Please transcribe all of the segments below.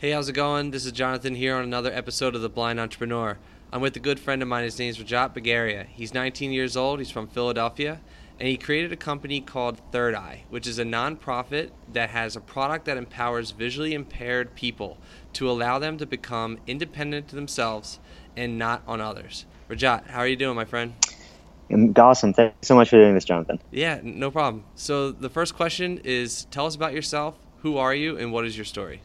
Hey, how's it going? This is Jonathan here on another episode of The Blind Entrepreneur. I'm with a good friend of mine. His name is Rajat Bhageria. He's 19 years old. He's from Philadelphia. And he created a company called Third Eye, which is a nonprofit that has a product that empowers visually impaired people to allow them to become independent to themselves and not on others. Rajat, how are you doing, my friend? Awesome. Thanks so much for doing this, Jonathan. Yeah, no problem. So, the first question is tell us about yourself. Who are you, and what is your story?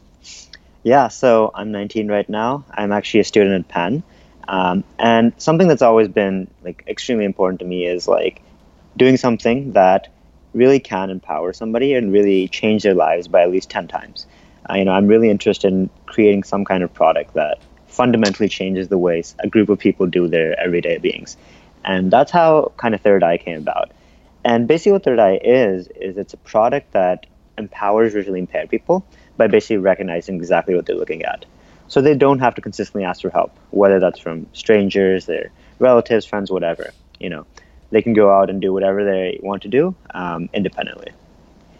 Yeah, so I'm 19 right now. I'm actually a student at Penn. Um, and something that's always been like extremely important to me is like doing something that really can empower somebody and really change their lives by at least 10 times. Uh, you know, I'm really interested in creating some kind of product that fundamentally changes the ways a group of people do their everyday beings. And that's how kind of Third Eye came about. And basically what Third Eye is, is it's a product that empowers visually impaired people by basically recognizing exactly what they're looking at. So they don't have to consistently ask for help, whether that's from strangers, their relatives, friends, whatever. You know, they can go out and do whatever they want to do um, independently.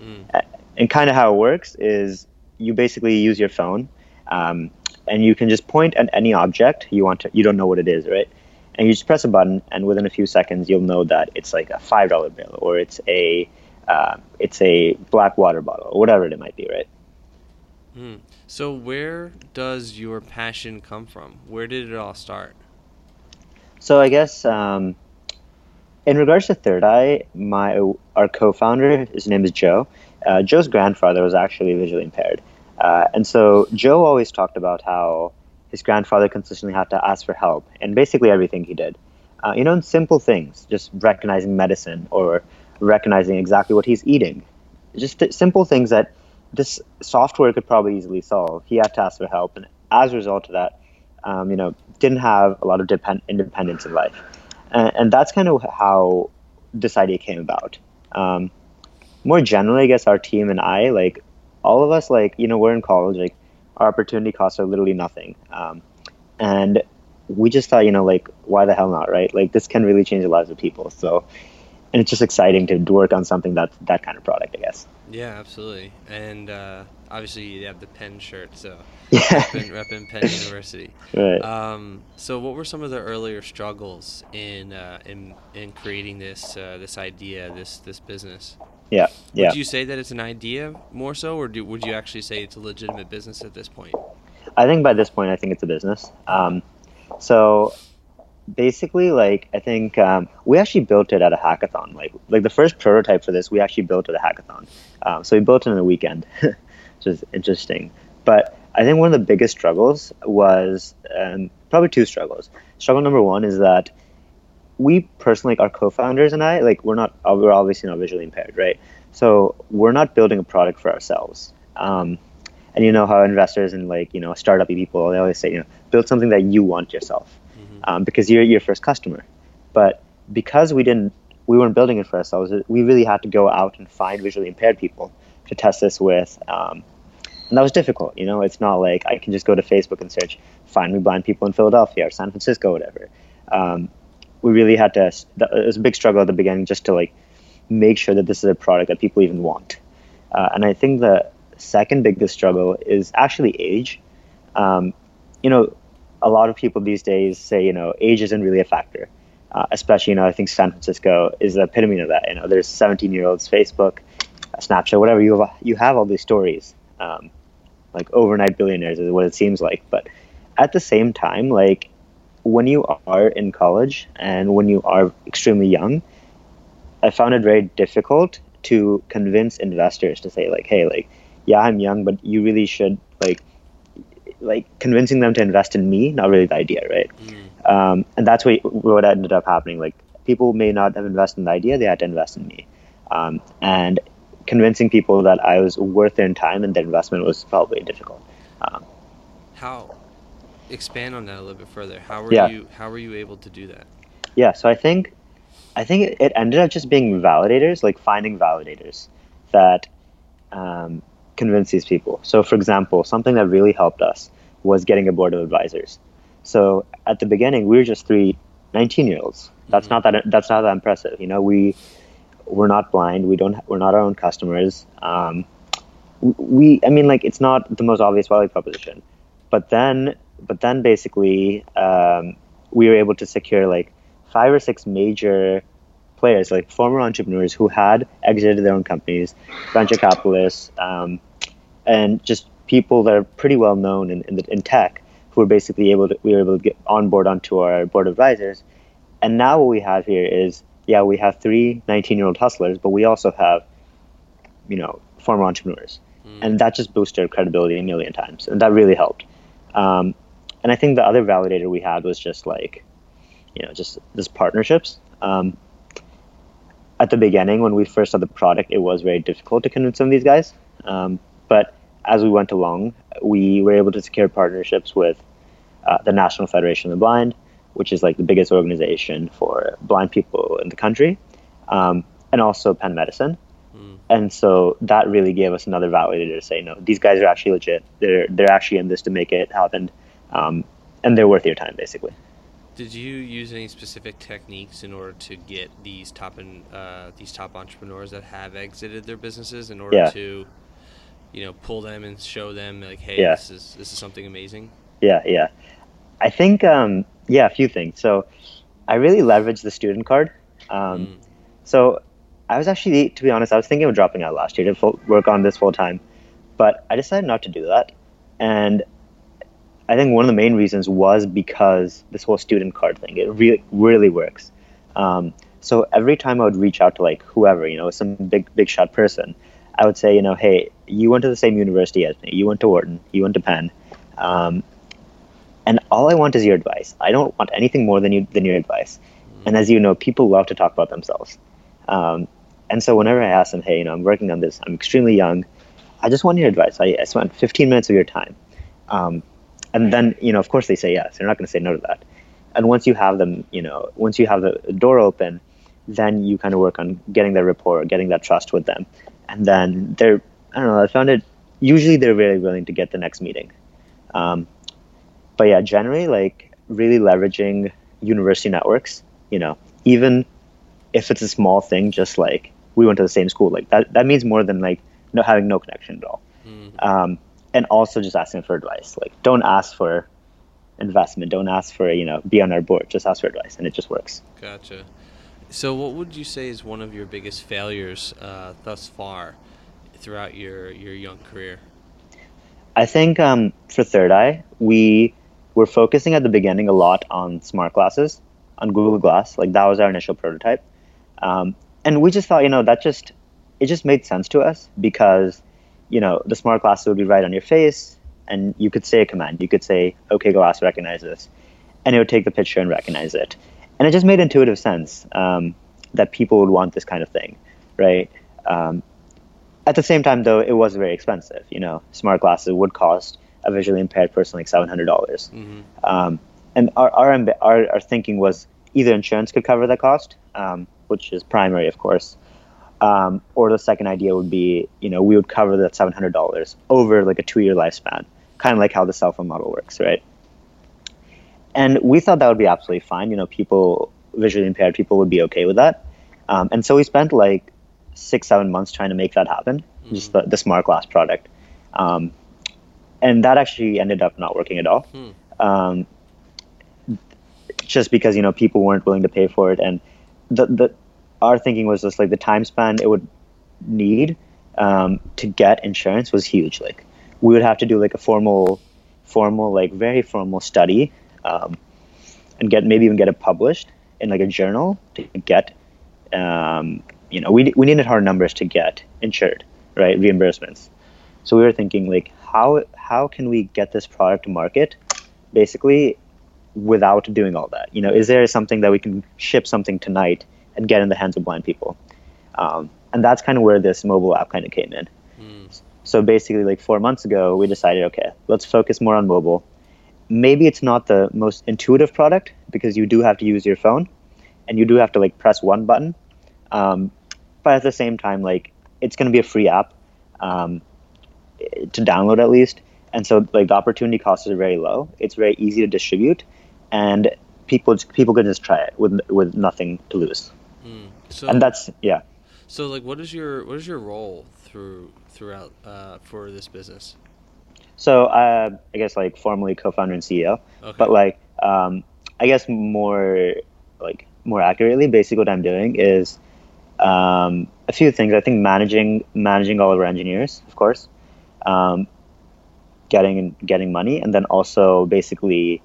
Mm. And kind of how it works is you basically use your phone, um, and you can just point at any object you want to. You don't know what it is, right? And you just press a button, and within a few seconds, you'll know that it's like a five dollar bill, or it's a uh, it's a black water bottle, or whatever it might be, right? Mm. So, where does your passion come from? Where did it all start? So, I guess um, in regards to Third Eye, my our co-founder, his name is Joe. Uh, Joe's grandfather was actually visually impaired, uh, and so Joe always talked about how his grandfather consistently had to ask for help in basically everything he did. Uh, you know, in simple things, just recognizing medicine or recognizing exactly what he's eating, just simple things that this software could probably easily solve. He had to ask for help, and as a result of that, um, you know, didn't have a lot of depend- independence in life, and, and, that's kind of how this idea came about. Um, more generally, I guess our team and I, like all of us, like you know, we're in college, like our opportunity costs are literally nothing, um, and we just thought, you know, like why the hell not, right? Like this can really change the lives of people. So, and it's just exciting to work on something that's that kind of product, I guess. Yeah, absolutely. And uh, obviously, you have the Penn shirt, so yeah, repping, repping Penn University. Right. Um, so, what were some of the earlier struggles in uh, in in creating this uh, this idea, this this business? Yeah, yeah. Would you say that it's an idea more so, or do, would you actually say it's a legitimate business at this point? I think by this point, I think it's a business. Um, so basically like i think um, we actually built it at a hackathon like like the first prototype for this we actually built at a hackathon. Um, so we built it in a weekend which is interesting. But i think one of the biggest struggles was um, probably two struggles. Struggle number one is that we personally like our co-founders and i like we're not we're obviously not visually impaired right? So we're not building a product for ourselves. Um, and you know how investors and like you know startup people they always say you know build something that you want yourself um, because you're your first customer. But because we didn't, we weren't building it for ourselves. We really had to go out and find visually impaired people to test this with. Um, and that was difficult. You know, it's not like I can just go to Facebook and search find me blind people in Philadelphia or San Francisco, whatever. Um, we really had to. It was a big struggle at the beginning just to like make sure that this is a product that people even want. Uh, and I think the second biggest struggle is actually age. Um, you know, a lot of people these days say, you know, age isn't really a factor. Uh, especially, you know, I think San Francisco is the epitome of that. You know, there's 17 year olds, Facebook, uh, Snapchat, whatever. You have, you have all these stories, um, like overnight billionaires is what it seems like. But at the same time, like when you are in college and when you are extremely young, I found it very difficult to convince investors to say like, hey, like, yeah, I'm young, but you really should like like convincing them to invest in me, not really the idea, right? Mm. Um, and that's what what ended up happening. Like people may not have invested in the idea; they had to invest in me, um, and convincing people that I was worth their time and their investment was probably difficult. Um, how expand on that a little bit further? How were yeah. you How were you able to do that? Yeah, so I think I think it ended up just being validators, like finding validators that um, convince these people. So, for example, something that really helped us was getting a board of advisors. So, at the beginning, we were just three 19 year olds. That's mm-hmm. not that that's not that impressive. You know, we we're not blind. We don't we're not our own customers. Um, we I mean like it's not the most obvious value proposition, but then but then basically um, we were able to secure like five or six major players like former entrepreneurs who had exited their own companies, venture capitalists, um, and just people that are pretty well known in in, the, in tech who were basically able to we were able to get on board onto our board of advisors. And now what we have here is yeah we have three 19 year old hustlers, but we also have you know former entrepreneurs mm. and that just boosted our credibility a million times, and that really helped. Um, and I think the other validator we had was just like, you know, just just partnerships. Um, at the beginning, when we first saw the product, it was very difficult to convince some of these guys. Um, but as we went along, we were able to secure partnerships with uh, the National Federation of the Blind, which is like the biggest organization for blind people in the country, um, and also Penn Medicine. And so that really gave us another validator to say, no, these guys are actually legit. They're they're actually in this to make it happen, um, and they're worth your time, basically. Did you use any specific techniques in order to get these top and uh, these top entrepreneurs that have exited their businesses in order yeah. to, you know, pull them and show them like, hey, yeah. this is this is something amazing? Yeah, yeah. I think um, yeah, a few things. So I really leveraged the student card. Um, mm. So I was actually, to be honest, I was thinking of dropping out last year to full, work on this full time, but I decided not to do that. And I think one of the main reasons was because this whole student card thing, it really, really works. Um, so every time I would reach out to like whoever, you know, some big, big shot person, I would say, you know, hey, you went to the same university as me. You went to Wharton. You went to Penn. Um, and all I want is your advice. I don't want anything more than you than your advice. And as you know, people love to talk about themselves. Um, and so whenever I ask them, hey, you know, I'm working on this, I'm extremely young, I just want your advice. I, I spent 15 minutes of your time. Um, and then, you know, of course they say yes. They're not going to say no to that. And once you have them, you know, once you have the door open, then you kind of work on getting that rapport, getting that trust with them. And then they're, I don't know, I found it, usually they're really willing to get the next meeting. Um, but yeah, generally, like really leveraging university networks, you know, even if it's a small thing, just like we went to the same school. Like that, that means more than like no having no connection at all. Mm-hmm. Um, and also just asking for advice. Like don't ask for investment. Don't ask for you know be on our board. Just ask for advice, and it just works. Gotcha. So, what would you say is one of your biggest failures uh, thus far throughout your your young career? I think um, for Third Eye, we were focusing at the beginning a lot on smart glasses, on Google Glass. Like that was our initial prototype. Um, and we just thought, you know, that just it just made sense to us because, you know, the smart glasses would be right on your face, and you could say a command. You could say, "Okay, glass, recognize this," and it would take the picture and recognize it. And it just made intuitive sense um, that people would want this kind of thing, right? Um, at the same time, though, it was very expensive. You know, smart glasses would cost a visually impaired person like seven hundred dollars. Mm-hmm. Um, and our, our, our our thinking was either insurance could cover that cost, um, which is primary, of course. Um, or the second idea would be, you know, we would cover that seven hundred dollars over like a two-year lifespan, kind of like how the cell phone model works, right? And we thought that would be absolutely fine. You know, people visually impaired people would be okay with that. Um, and so we spent like six, seven months trying to make that happen, mm-hmm. just the, the, smart glass product. Um, and that actually ended up not working at all. Hmm. Um, just because you know people weren't willing to pay for it, and the the our thinking was just like the time span it would need um, to get insurance was huge. Like we would have to do like a formal, formal like very formal study, um, and get maybe even get it published in like a journal to get. Um, you know, we we needed hard numbers to get insured, right? Reimbursements. So we were thinking like how how can we get this product to market, basically without doing all that? You know, is there something that we can ship something tonight and get in the hands of blind people? Um, and that's kind of where this mobile app kind of came in. Mm. So basically, like four months ago, we decided, okay, let's focus more on mobile. Maybe it's not the most intuitive product because you do have to use your phone, and you do have to like press one button. Um, but at the same time, like it's going to be a free app um, to download at least, and so like the opportunity costs are very low. It's very easy to distribute, and people people can just try it with with nothing to lose. Mm. So, and that's yeah. So like, what is your what is your role through throughout uh, for this business? So uh, I guess like formally co-founder and CEO, Okay. but like um, I guess more like more accurately, basically what I'm doing is um, a few things. I think managing managing all of our engineers, of course, um, getting getting money, and then also basically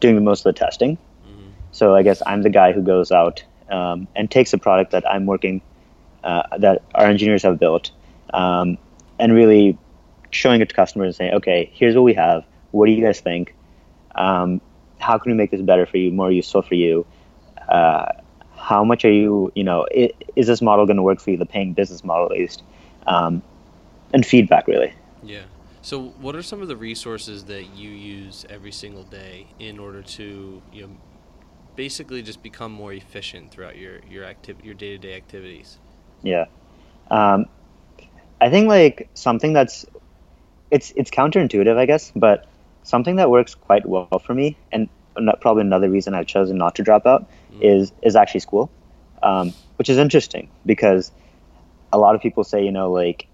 doing most of the testing. Mhm. So I guess I'm the guy who goes out um, and takes a product that I'm working, uh, that our engineers have built, um, and really showing it to customers and saying, okay, here's what we have. What do you guys think? Um, how can we make this better for you, more useful for you? Uh, how much are you, you know, i- is this model going to work for you, the paying business model at least? Um, and feedback, really. Yeah. So, what are some of the resources that you use every single day in order to, you know, basically just become more efficient throughout your your activ- your day to day activities? Yeah. Um, I think like something that's it's it's counterintuitive, I guess, but something that works quite well for me, and not, probably another reason I've chosen not to drop out Mm. is is actually school, um, which is interesting because a lot of people say you know like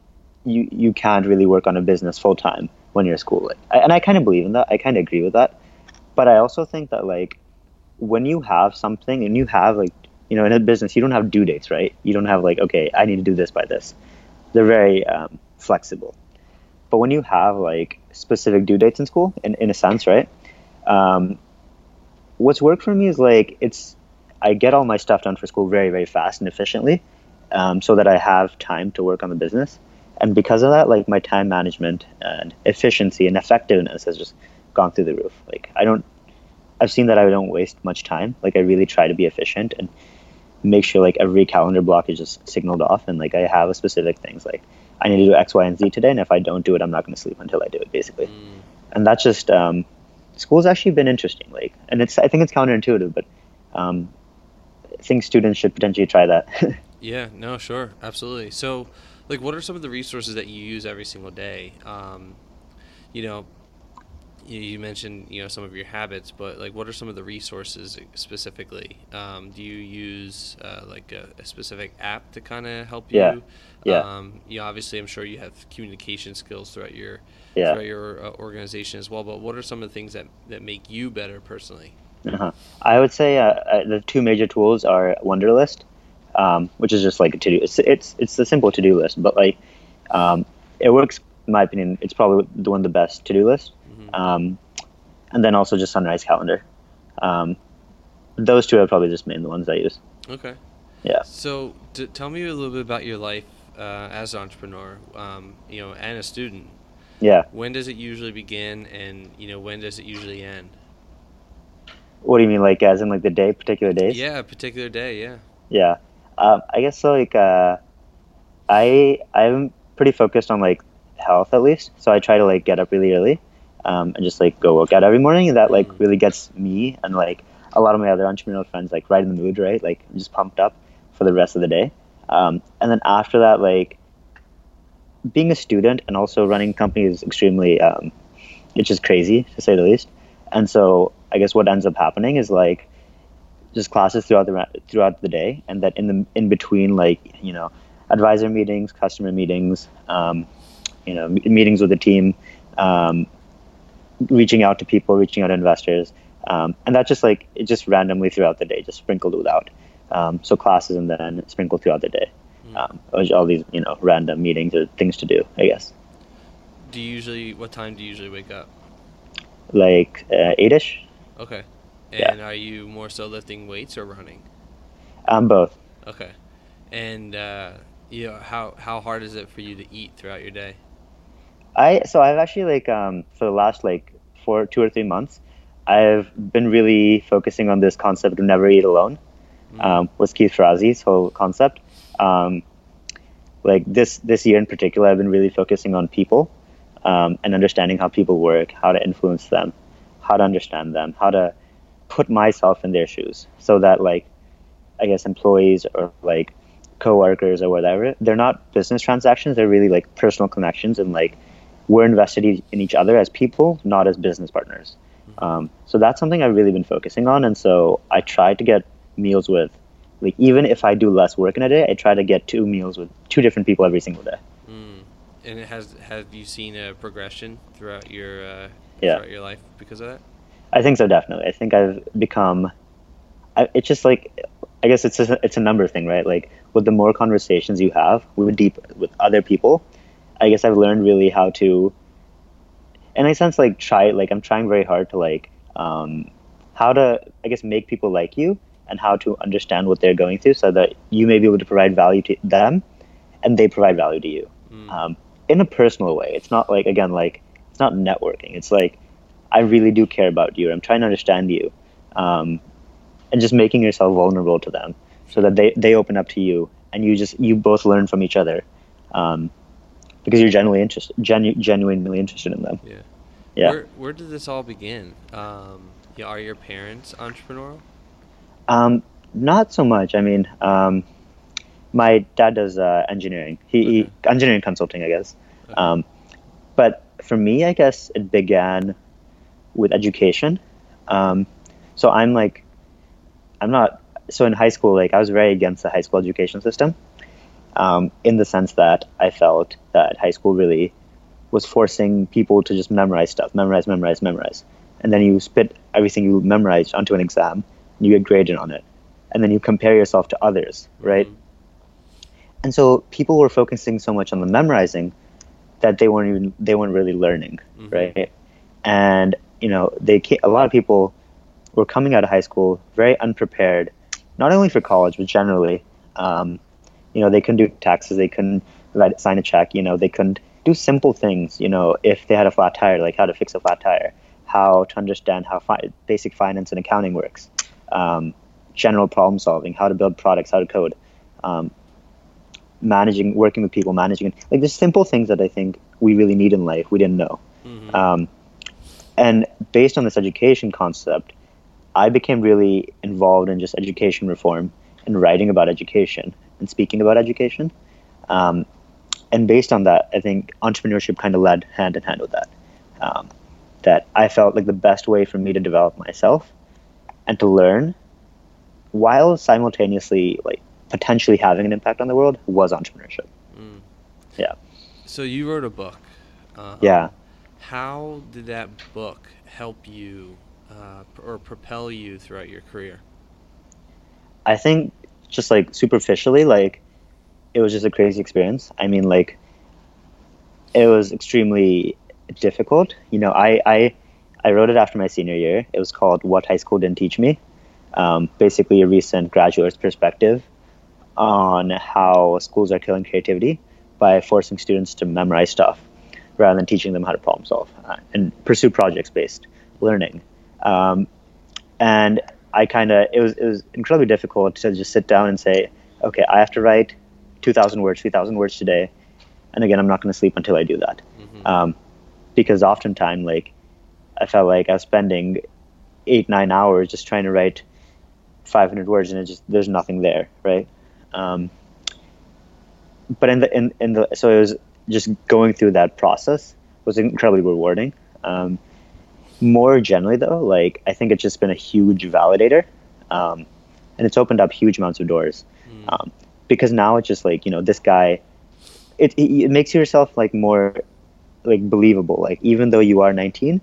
you you can't really work on a business full time when you're at school, and I kind of believe in that. I kind of agree with that, but I also think that like when you have something and you have like you know in a business you don't have due dates right? You don't have like okay i need to do this by this. They're very um, flexible but when you have like specific due dates in school in, in a sense right um, what's worked for me is like it's i get all my stuff done for school very very fast and efficiently um, so that i have time to work on the business and because of that like my time management and efficiency and effectiveness has just gone through the roof like i don't I've seen that I don't waste much time. Like I really try to be efficient and make sure like every calendar block is just signaled off and like I have a specific things like I need to do X, Y, and Z today, and if I don't do it, I'm not going to sleep until I do it, basically. Mm. And that's just um, school's actually been interesting. Like, and it's I think it's counterintuitive, but um, I think students should potentially try that. Yeah, no, sure, absolutely. So, like, what are some of the resources that you use every single day? Um, you know, you, mentioned you know some of your habits, but like, what are some of the resources specifically? Um, do you use uh, like a, a specific app to kind of help you? yeah. Um, you know, obviously, I'm sure you have communication skills throughout your Yeah. throughout your uh, organization as well. But what are some of the things that that make you better personally? Uh-huh. I would say uh, the two major tools are Wunderlist, um, which is just like a to do. It's it's it's the simple to do list, but like um, it works. In my opinion, it's probably the one of the best to do list. Um, and then also just Sunrise Calendar. Um, those two are probably just main the ones I use. Okay. Yeah. So, t- tell me a little bit about your life uh, as an entrepreneur, um, you know, and a student. Yeah. When does it usually begin, and you know, when does it usually end? What do you mean, like as in like the day, particular days? Yeah, a particular day. Yeah. Yeah. Um, I guess so. Like, uh, I I'm pretty focused on like health at least, so I try to like get up really early, um, and just like go work out every morning, and that like Mhm. really gets me and like a lot of my other entrepreneurial friends like right in the mood, right? Like I'm just pumped up for the rest of the day. Um, and then after that, like being a student and also running a company is extremely, um, it's just crazy to say the least. And so I guess what ends up happening is like just classes throughout the throughout the day, and that in the in between, like you know, advisor meetings, customer meetings, um, you know, me- meetings with the team, um, reaching out to people, reaching out to investors, um, and that just like it just randomly throughout the day, just sprinkled without. Um, so classes and then sprinkled throughout the day. Mm. Um, all these you know random meetings or things to do, I guess. Do you usually? What time do you usually wake up? Like uh, eight-ish. Okay. Yeah. And are you more so lifting weights or running? Um, both. Okay. And uh, you know, how how hard is it for you to eat throughout your day? I so I've actually like um, for the last like four two or three months, I've been really focusing on this concept of never eat alone. Mm. Um, was Keith Ferrazzi's whole concept. Um, like this this year in particular, I've been really focusing on people um, and understanding how people work, how to influence them, how to understand them, how to put myself in their shoes, so that like I guess employees or like coworkers or whatever, they're not business transactions. They're really like personal connections and like we're invested in each other as people, not as business partners. Um, so that's something I've really been focusing on, and so I try to get meals with, like even if I do less work in a day, I try to get two meals with two different people every single day. Mm. And it has have you seen a progression throughout your uh, Yeah. throughout your life because of that? I think so, definitely. I think I've become. I, it's just like, I guess it's a, it's a number thing, right? Like with the more conversations you have with deep with other people, I guess I've learned really how to. In a sense, like try like I'm trying very hard to like um, how to I guess make people like you and how to understand what they're going through so that you may be able to provide value to them, and they provide value to you Mm. um, in a personal way. It's not like again like it's not networking. It's like I really do care about you. I'm trying to understand you, um, and just making yourself vulnerable to them so that they they open up to you and you just you both learn from each other, um, because you're genuinely interested, genu- genuinely interested in them. Yeah. Yeah. Where where did this all begin? Um, yeah, are your parents entrepreneurial? Um, not so much. I mean, um, my dad does uh, engineering. He, he engineering consulting, I guess. Okay. Um, but for me, I guess it began with education. Um, so I'm like, I'm not. So in high school, like I was very against the high school education system, um, in the sense that I felt that high school really was forcing people to just memorize stuff, memorize, memorize, memorize, and then you spit everything you memorized onto an exam, and you get graded on it, and then you compare yourself to others, right? Mhm. And so people were focusing so much on the memorizing that they weren't even they weren't really learning, Mhm. right? And you know, they a lot of people were coming out of high school very unprepared, not only for college but generally. Um, you know, they couldn't do taxes, they couldn't write, sign a check. You know, they couldn't do simple things. You know, if they had a flat tire, like how to fix a flat tire, how to understand how fi- basic finance and accounting works, um, general problem solving, how to build products, how to code. Um, managing working with people managing like there's simple things that i think we really need in life we didn't know Mhm. um, and based on this education concept i became really involved in just education reform and writing about education and speaking about education um, and based on that i think entrepreneurship kind of led hand in hand with that um, that i felt like the best way for me to develop myself and to learn while simultaneously like potentially having an impact on the world was entrepreneurship Mm. yeah So you wrote a book. Uh, Yeah. How did that book help you uh, or propel you throughout your career? I think just like superficially, like it was just a crazy experience. I mean, like it was extremely difficult. You know, I I, I wrote it after my senior year. It was called "What High School Didn't Teach Me." Um, basically, a recent graduate's perspective on how schools are killing creativity by forcing students to memorize stuff rather than teaching them how to problem solve uh, and pursue projects-based learning. Um, and I kind of it was it was incredibly difficult to just sit down and say, okay, I have to write two thousand words, three thousand words today, and again, I'm not going to sleep until I do that, Mhm. um, because oftentimes, like, I felt like I was spending eight nine hours just trying to write five hundred words, and it just there's nothing there, right? Um, but in the in, in the so it was just going through that process was incredibly rewarding. Um, more generally though like i think it's just been a huge validator um, and it's opened up huge amounts of doors. Mm. um, because now it's just like you know this guy it, it, it makes yourself like more like believable. Like even though you are 19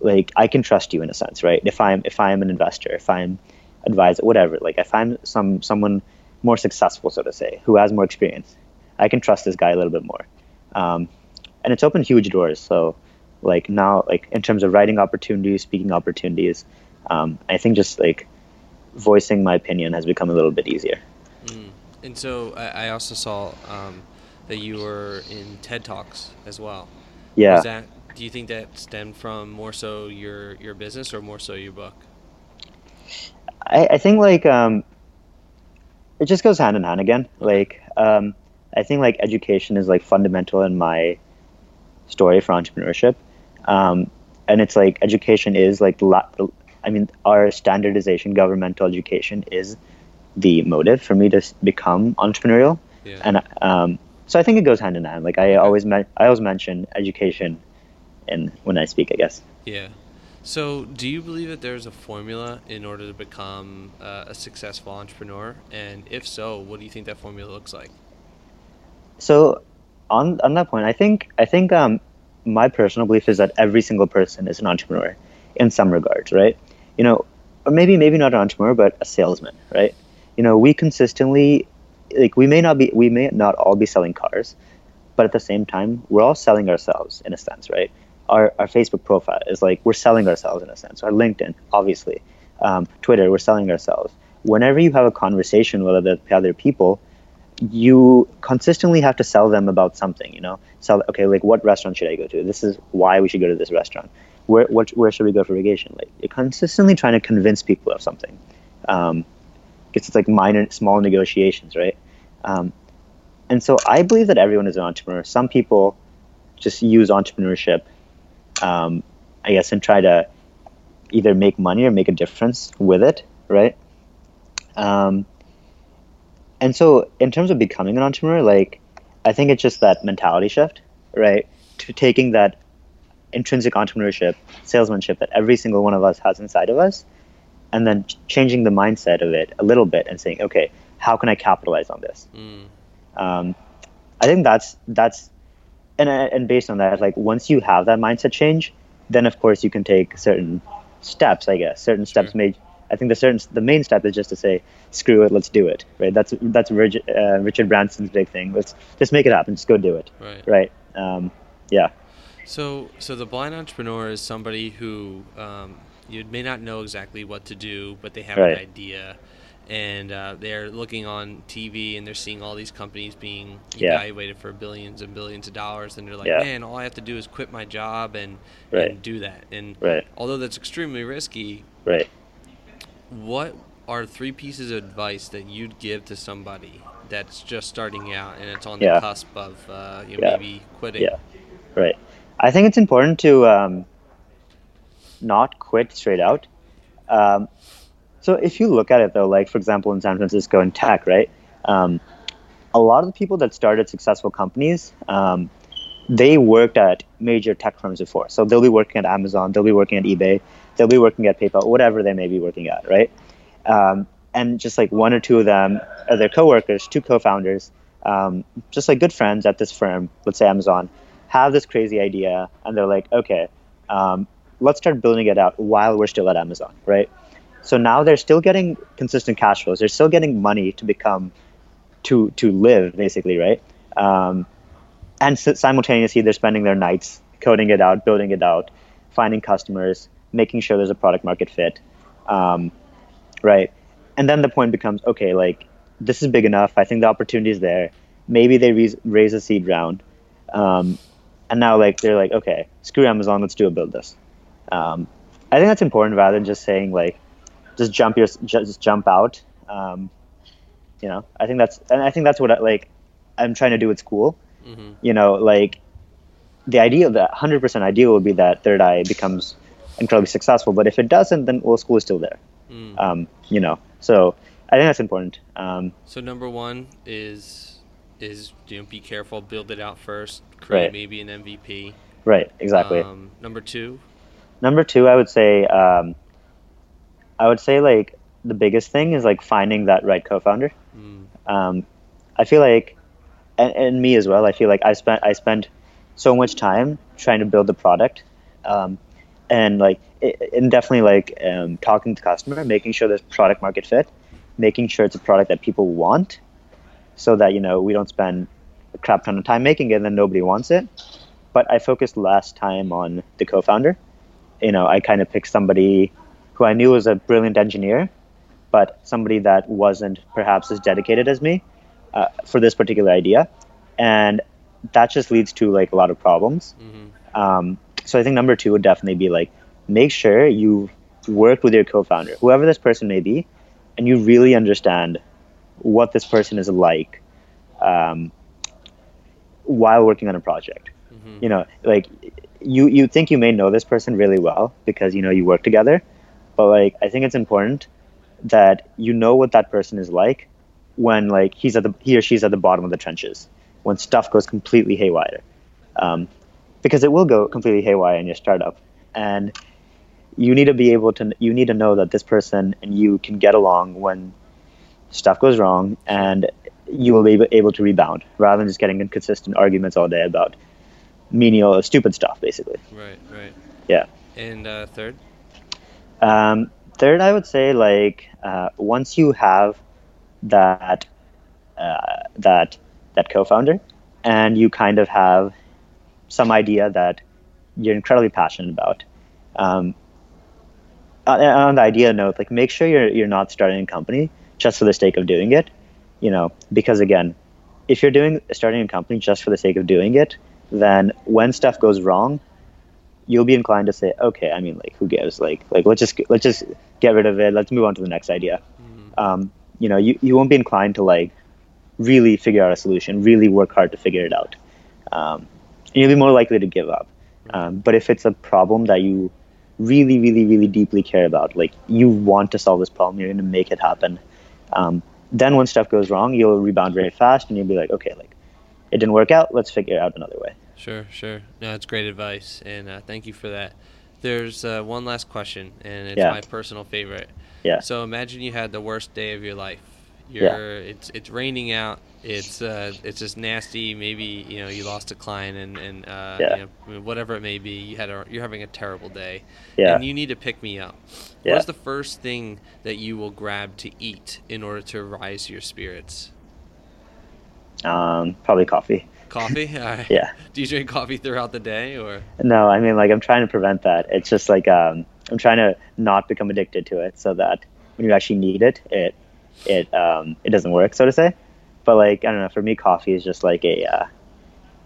like i can trust you in a sense right? If i'm if i'm an investor if i'm advisor whatever like if i'm some someone more successful so to say who has more experience i can trust this guy a little bit more. Um, and it's opened huge doors so like now like in terms of writing opportunities speaking opportunities um, i think just like voicing my opinion has become a little bit easier Mm. And so I, I also saw um, that you were in TED Talks as well. yeah that? Do you think that stemmed from more so your your business or more so your book? I, I think like um, it just goes hand in hand again. Like um, I think like education is like fundamental in my story for entrepreneurship, um, and it's like education is like I mean our standardization, governmental education is the motive for me to become entrepreneurial, Yeah. and um, so I think it goes hand in hand. Like I always men- I always mention education, in when I speak, I guess. Yeah. So, do you believe that there's a formula in order to become uh, a successful entrepreneur? And if so, what do you think that formula looks like? So on on that point, I think I think um, my personal belief is that every single person is an entrepreneur in some regards, right? You know, or maybe maybe not an entrepreneur, but a salesman, right? You know, we consistently like we may not be we may not all be selling cars, but at the same time, we're all selling ourselves in a sense, right? Our our Facebook profile is like we're selling ourselves in a sense. Our LinkedIn, obviously, um, Twitter, we're selling ourselves. Whenever you have a conversation with other other people, you consistently have to sell them about something. You know, sell okay, like what restaurant should I go to? This is why we should go to this restaurant. Where what, where should we go for vacation? Like you're consistently trying to convince people of something. Um, it's like minor, small negotiations, right? Um, and so I believe that everyone is an entrepreneur. Some people just use entrepreneurship, um, I guess, and try to either make money or make a difference with it, right? Um, and so, in terms of becoming an entrepreneur, like I think it's just that mentality shift, right? To taking that intrinsic entrepreneurship, salesmanship that every single one of us has inside of us, and then changing the mindset of it a little bit and saying, okay, how can I capitalize on this? Mm. Um, I think that's that's and and based on that, like once you have that mindset change, then of course you can take certain steps. I guess certain steps sure. made. I think the certain the main step is just to say, screw it, let's do it. Right. That's that's Richard, uh, Richard Branson's big thing. Let's just make it happen. Just go do it. Right. Right. Um, yeah. So so the blind entrepreneur is somebody who um, you may not know exactly what to do, but they have right. an idea and uh, they're looking on TV and they're seeing all these companies being evaluated yeah. for billions and billions of dollars, and they're like, yeah. man, all I have to do is quit my job and, right. and do that. And right. although that's extremely risky, right. What are three pieces of advice that you'd give to somebody that's just starting out and it's on yeah. the cusp of uh, you know, maybe quitting? Yeah, right. I think it's important to um, not quit straight out. Um, so if you look at it though, like for example in San Francisco in tech, right? Um, a lot of the people that started successful companies, um, they worked at major tech firms before. So they'll be working at Amazon, they'll be working at eBay, they'll be working at PayPal, whatever they may be working at, right? Um, and just like one or two of them are their coworkers, two co-founders, um, just like good friends at this firm, let's say Amazon, have this crazy idea, and they're like, okay, um, let's start building it out while we're still at Amazon, right? So now they're still getting consistent cash flows. They're still getting money to become, to to live basically, right? Um, and simultaneously, they're spending their nights coding it out, building it out, finding customers, making sure there's a product market fit, um, right? And then the point becomes, okay, like this is big enough. I think the opportunity is there. Maybe they raise, raise a seed round, um, and now like they're like, okay, screw Amazon, let's do a build this. Um, I think that's important rather than just saying like, just jump your just jump out. Um, you know, I think that's and I think that's what I, like I'm trying to do at school. Mm-hmm. You know, like the ideal, the hundred percent ideal would be that Third Eye becomes incredibly successful. But if it doesn't, then well, school is still there. Mm. Um, you know, so I think that's important. Um, so number one is is you know be careful, build it out first, create right. maybe an MVP. Right. Exactly. Um, number two. Number two, I would say um, I would say like the biggest thing is like finding that right co-founder. Mm. Um, I feel like, and, and, me as well. I feel like I spent I spent so much time trying to build the product, um, and like it, and definitely like um, talking to the customer, making sure there's product market fit, making sure it's a product that people want, so that you know we don't spend a crap ton of time making it and then nobody wants it. But I focused last time on the co-founder. You know, I kind of picked somebody who I knew was a brilliant engineer, but somebody that wasn't perhaps as dedicated as me uh, for this particular idea, and that just leads to like a lot of problems. Mm-hmm. Um, so I think number two would definitely be like make sure you work with your co-founder, whoever this person may be, and you really understand what this person is like um, while working on a project. Mm-hmm. You know, like you you think you may know this person really well because you know you work together, but like I think it's important that you know what that person is like when like he's at the he or she's at the bottom of the trenches when stuff goes completely haywire um, because it will go completely haywire in your startup and you need to be able to you need to know that this person and you can get along when stuff goes wrong, and you will be able to rebound rather than just getting inconsistent arguments all day about menial, stupid stuff, basically. Right, right. Yeah. And uh, third? Um, third, I would say like uh, once you have that uh, that that co-founder, and you kind of have some idea that you're incredibly passionate about. Um, on the idea note, like make sure you're you're not starting a company just for the sake of doing it, you know, because again, if you're doing starting a company just for the sake of doing it, then when stuff goes wrong, you'll be inclined to say, okay, I mean, like, who gives? Like, like let's just let's just get rid of it. Let's move on to the next idea. Um, you know, you, you won't be inclined to like really figure out a solution, really work hard to figure it out. Um, and you'll be more likely to give up. Um, but if it's a problem that you really, really, really deeply care about, like you want to solve this problem, you're going to make it happen. Um, then when stuff goes wrong, you'll rebound very fast, and you'll be like, okay, like it didn't work out. Let's figure it out another way. Sure, sure. No, that's great advice, and uh, thank you for that. There's uh, one last question, and it's Yeah. my personal favorite. Yeah. So imagine you had the worst day of your life. You're, Yeah. It's it's raining out. It's uh, it's just nasty. Maybe you know you lost a client and and uh, Yeah. you know, whatever it may be. You had a, you're having a terrible day. Yeah. And you need to pick me up. Yeah. What's the first thing that you will grab to eat in order to rise your spirits? Um, probably coffee. Coffee. Right. Yeah. Do you drink coffee throughout the day or? No, I mean like I'm trying to prevent that. It's just like um, I'm trying to not become addicted to it, so that when you actually need it, it it um, it doesn't work, so to say. But like I don't know, for me, coffee is just like a uh,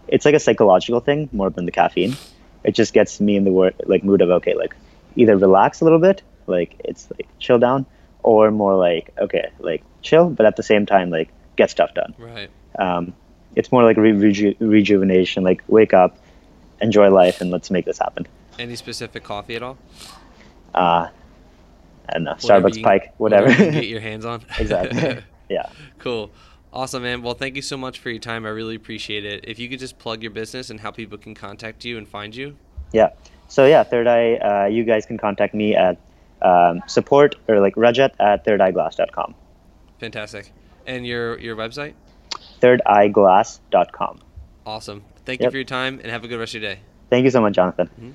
it's like a psychological thing more than the caffeine. It just gets me in the wor- like mood of okay, like either relax a little bit, like it's like chill down, or more like okay, like chill, but at the same time like get stuff done. Right. Um, it's more like re- reju- rejuvenation, like wake up, enjoy life, and let's make this happen. Any specific coffee at all? Uh, I don't know, Whatever Starbucks Pike, whatever. you get your hands on. exactly. yeah. cool. Awesome, man. Well, thank you so much for your time. I really appreciate it. If you could just plug your business and how people can contact you and find you. Yeah. So yeah, Third Eye, uh, you guys can contact me at um, support or like Rajat at thirdeyeglass.com. Fantastic. And your your website? Thirdeyeglass.com. Awesome. Thank you for your time and have a good rest of your day. Thank you so much, Jonathan. Mhm.